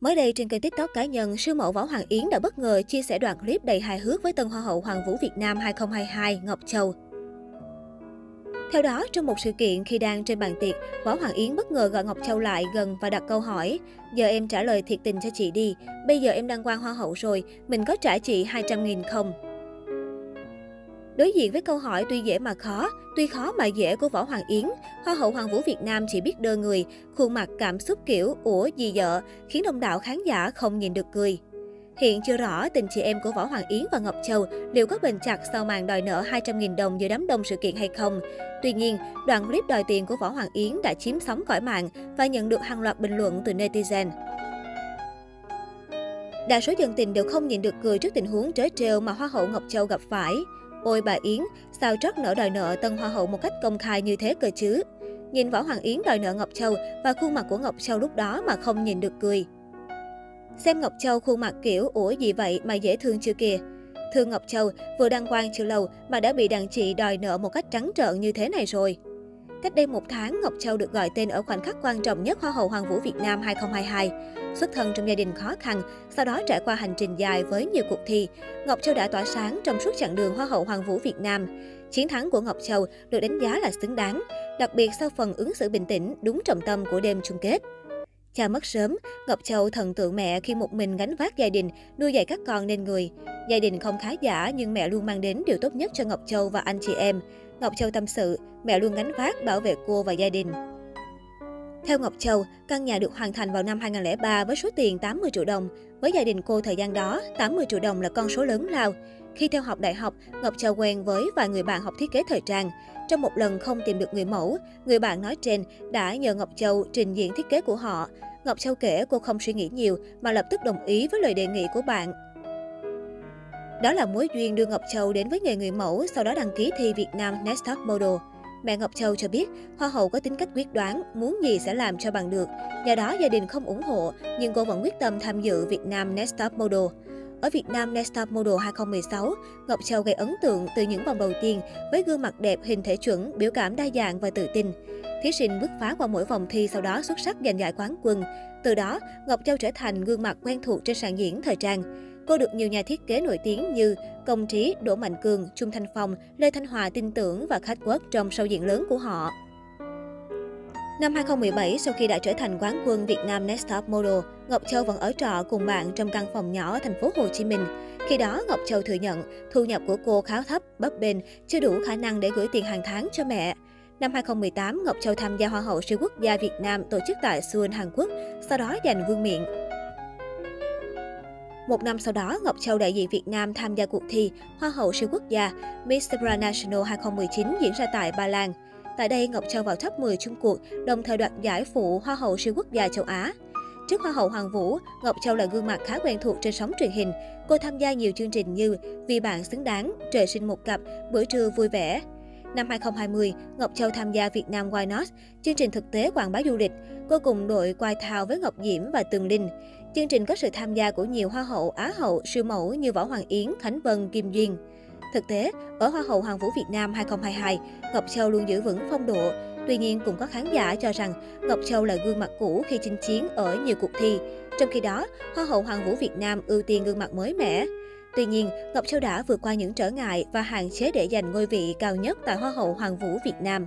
Mới đây trên kênh TikTok cá nhân, siêu mẫu Võ Hoàng Yến đã bất ngờ chia sẻ đoạn clip đầy hài hước với tân hoa hậu Hoàng vũ Việt Nam 2022 Ngọc Châu. Theo đó, trong một sự kiện khi đang trên bàn tiệc, Võ Hoàng Yến bất ngờ gọi Ngọc Châu lại gần và đặt câu hỏi Giờ em trả lời thiệt tình cho chị đi, bây giờ em đang quan hoa hậu rồi, mình có trả chị 200.000 không? Đối diện với câu hỏi tuy dễ mà khó, tuy khó mà dễ của Võ Hoàng Yến, Hoa hậu Hoàng vũ Việt Nam chỉ biết đơ người, khuôn mặt cảm xúc kiểu ủa gì vợ, khiến đông đảo khán giả không nhìn được cười. Hiện chưa rõ tình chị em của Võ Hoàng Yến và Ngọc Châu liệu có bền chặt sau màn đòi nợ 200.000 đồng giữa đám đông sự kiện hay không. Tuy nhiên, đoạn clip đòi tiền của Võ Hoàng Yến đã chiếm sóng cõi mạng và nhận được hàng loạt bình luận từ netizen. Đa số dân tình đều không nhìn được cười trước tình huống trớ trêu mà Hoa hậu Ngọc Châu gặp phải. Ôi bà Yến, sao trót nở đòi nợ Tân Hoa hậu một cách công khai như thế cơ chứ? Nhìn Võ Hoàng Yến đòi nợ Ngọc Châu và khuôn mặt của Ngọc Châu lúc đó mà không nhìn được cười. Xem Ngọc Châu khuôn mặt kiểu ủa gì vậy mà dễ thương chưa kìa. Thương Ngọc Châu vừa đăng quang chưa lâu mà đã bị đàn chị đòi nợ một cách trắng trợn như thế này rồi. Cách đây một tháng, Ngọc Châu được gọi tên ở khoảnh khắc quan trọng nhất Hoa hậu Hoàng vũ Việt Nam 2022. Xuất thân trong gia đình khó khăn, sau đó trải qua hành trình dài với nhiều cuộc thi, Ngọc Châu đã tỏa sáng trong suốt chặng đường Hoa hậu Hoàng vũ Việt Nam. Chiến thắng của Ngọc Châu được đánh giá là xứng đáng, đặc biệt sau phần ứng xử bình tĩnh, đúng trọng tâm của đêm chung kết. Cha mất sớm, Ngọc Châu thần tượng mẹ khi một mình gánh vác gia đình, nuôi dạy các con nên người. Gia đình không khá giả nhưng mẹ luôn mang đến điều tốt nhất cho Ngọc Châu và anh chị em. Ngọc Châu tâm sự, mẹ luôn gánh vác bảo vệ cô và gia đình. Theo Ngọc Châu, căn nhà được hoàn thành vào năm 2003 với số tiền 80 triệu đồng. Với gia đình cô thời gian đó, 80 triệu đồng là con số lớn lao. Khi theo học đại học, Ngọc Châu quen với vài người bạn học thiết kế thời trang. Trong một lần không tìm được người mẫu, người bạn nói trên đã nhờ Ngọc Châu trình diễn thiết kế của họ. Ngọc Châu kể cô không suy nghĩ nhiều mà lập tức đồng ý với lời đề nghị của bạn. Đó là mối duyên đưa Ngọc Châu đến với nghề người mẫu, sau đó đăng ký thi Việt Nam Next Top Model. Mẹ Ngọc Châu cho biết, Hoa hậu có tính cách quyết đoán, muốn gì sẽ làm cho bằng được. Do đó gia đình không ủng hộ, nhưng cô vẫn quyết tâm tham dự Việt Nam Next Top Model. Ở Việt Nam Next Top Model 2016, Ngọc Châu gây ấn tượng từ những vòng đầu tiên với gương mặt đẹp, hình thể chuẩn, biểu cảm đa dạng và tự tin. Thí sinh bứt phá qua mỗi vòng thi sau đó xuất sắc giành giải quán quân. Từ đó, Ngọc Châu trở thành gương mặt quen thuộc trên sàn diễn thời trang. Cô được nhiều nhà thiết kế nổi tiếng như Công Trí, Đỗ Mạnh Cường, Trung Thanh Phong, Lê Thanh Hòa tin tưởng và khách quốc trong sâu diện lớn của họ. Năm 2017, sau khi đã trở thành quán quân Việt Nam Next Top Model, Ngọc Châu vẫn ở trọ cùng bạn trong căn phòng nhỏ ở thành phố Hồ Chí Minh. Khi đó, Ngọc Châu thừa nhận thu nhập của cô khá thấp, bấp bênh, chưa đủ khả năng để gửi tiền hàng tháng cho mẹ. Năm 2018, Ngọc Châu tham gia Hoa hậu siêu quốc gia Việt Nam tổ chức tại Seoul, Hàn Quốc, sau đó giành vương miện. Một năm sau đó, Ngọc Châu đại diện Việt Nam tham gia cuộc thi Hoa hậu siêu quốc gia Miss Supranational 2019 diễn ra tại Ba Lan. Tại đây, Ngọc Châu vào top 10 chung cuộc, đồng thời đoạt giải phụ Hoa hậu siêu quốc gia châu Á. Trước Hoa hậu Hoàng Vũ, Ngọc Châu là gương mặt khá quen thuộc trên sóng truyền hình. Cô tham gia nhiều chương trình như Vì bạn xứng đáng, Trời sinh một cặp, Bữa trưa vui vẻ. Năm 2020, Ngọc Châu tham gia Việt Nam Why Not, chương trình thực tế quảng bá du lịch. Cô cùng đội quay thao với Ngọc Diễm và Tường Linh. Chương trình có sự tham gia của nhiều hoa hậu, á hậu, siêu mẫu như Võ Hoàng Yến, Khánh Vân, Kim Duyên. Thực tế, ở Hoa hậu Hoàng vũ Việt Nam 2022, Ngọc Châu luôn giữ vững phong độ. Tuy nhiên, cũng có khán giả cho rằng Ngọc Châu là gương mặt cũ khi chinh chiến ở nhiều cuộc thi. Trong khi đó, Hoa hậu Hoàng vũ Việt Nam ưu tiên gương mặt mới mẻ. Tuy nhiên, Ngọc Châu đã vượt qua những trở ngại và hạn chế để giành ngôi vị cao nhất tại Hoa hậu Hoàng vũ Việt Nam.